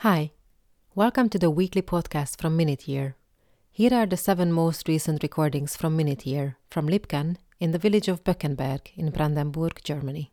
Hi, welcome to the weekly podcast from Minute Year. Here are the seven most recent recordings from Minute Year from Lipkan in the village of Böckenberg in Brandenburg, Germany.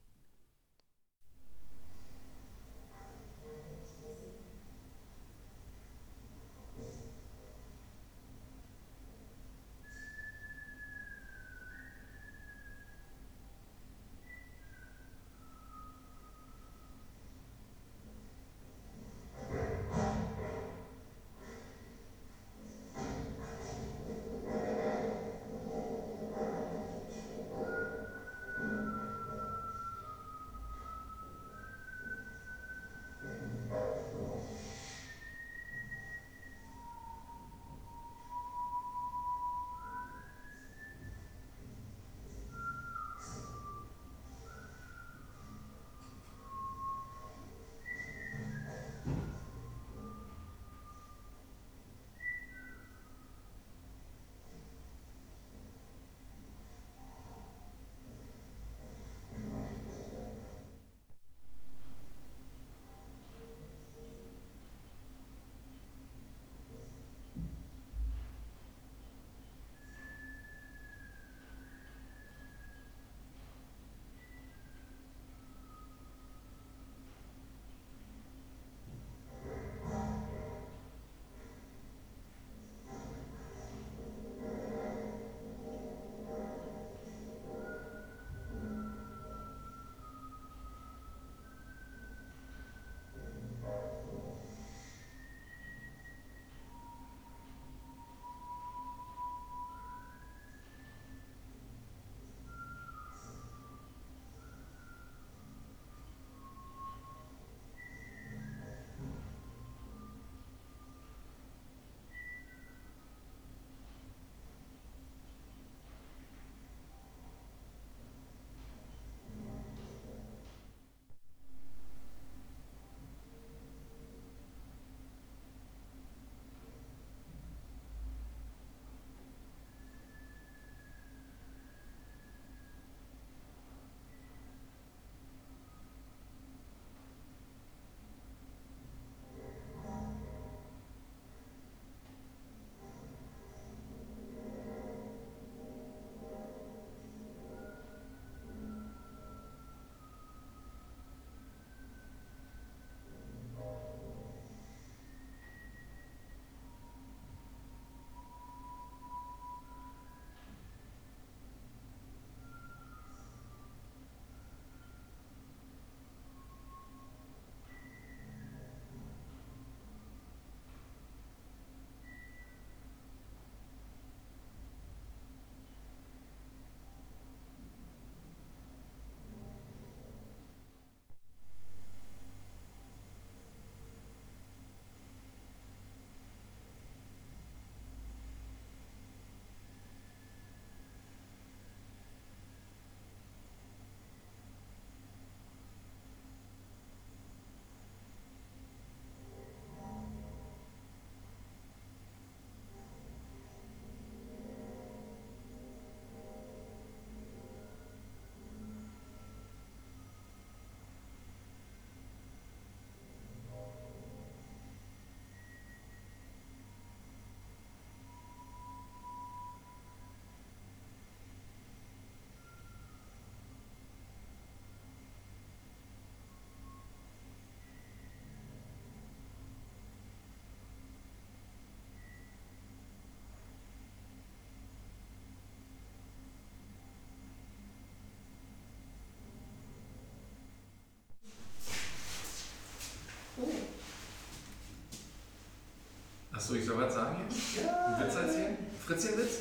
Achso, ich soll was sagen jetzt? Ja. Einen Witz erzählen? Fritzchen-Witz?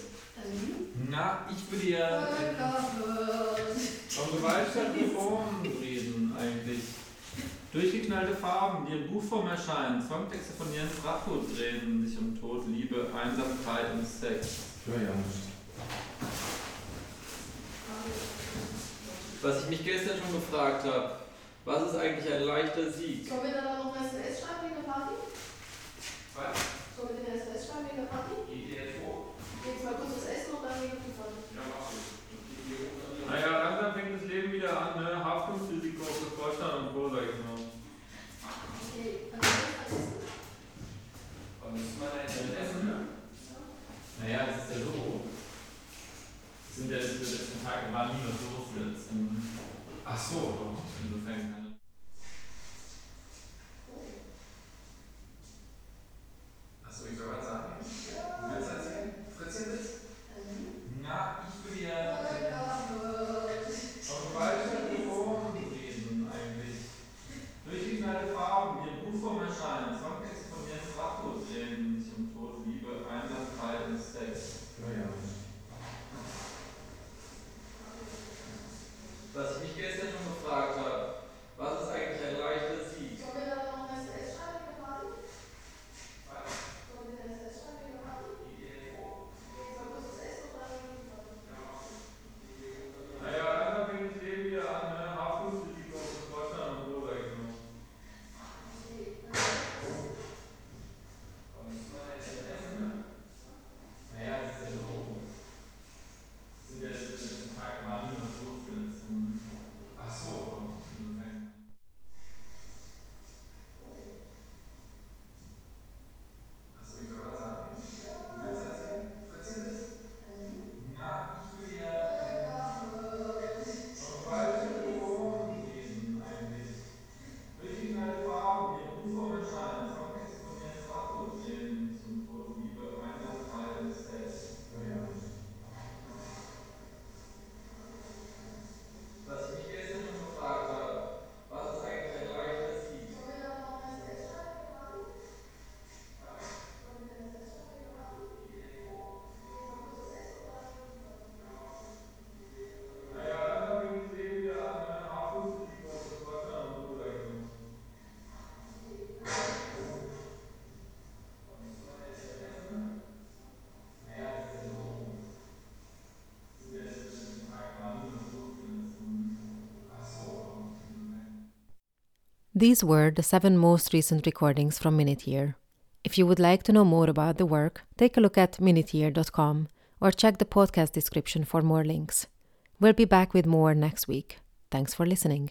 Na, ich würde ja von Gewaltstadtreformen reden eigentlich. Durchgeknallte Farben, die im Buch vorm erscheinen. Songtexte von Jens Rappo drehen sich um Tod, Liebe, Einsamkeit und Sex. Ja, ja. Was ich mich gestern schon gefragt habe, was ist eigentlich ein leichter Sieg? Sollen wir dann noch eine SMS schreiben wegen der Party? Was? Sollen wir mal kurz das Essen und dann wegen der Party. Ja, mach ich. Naja, langsam fängt das Leben wieder an, ne? Haftungsrisiko für Vorstand und Co., sag ich mal. Okay, dann Wann müssen wir denn jetzt essen, ne? Naja, das ist ja so. Das sind ja die letzten Tage, war nie was los jetzt. Ach so, insofern. Yeah. These were the seven most recent recordings from Minute Year. If you would like to know more about the work, take a look at minuteyear.com or check the podcast description for more links. We'll be back with more next week. Thanks for listening.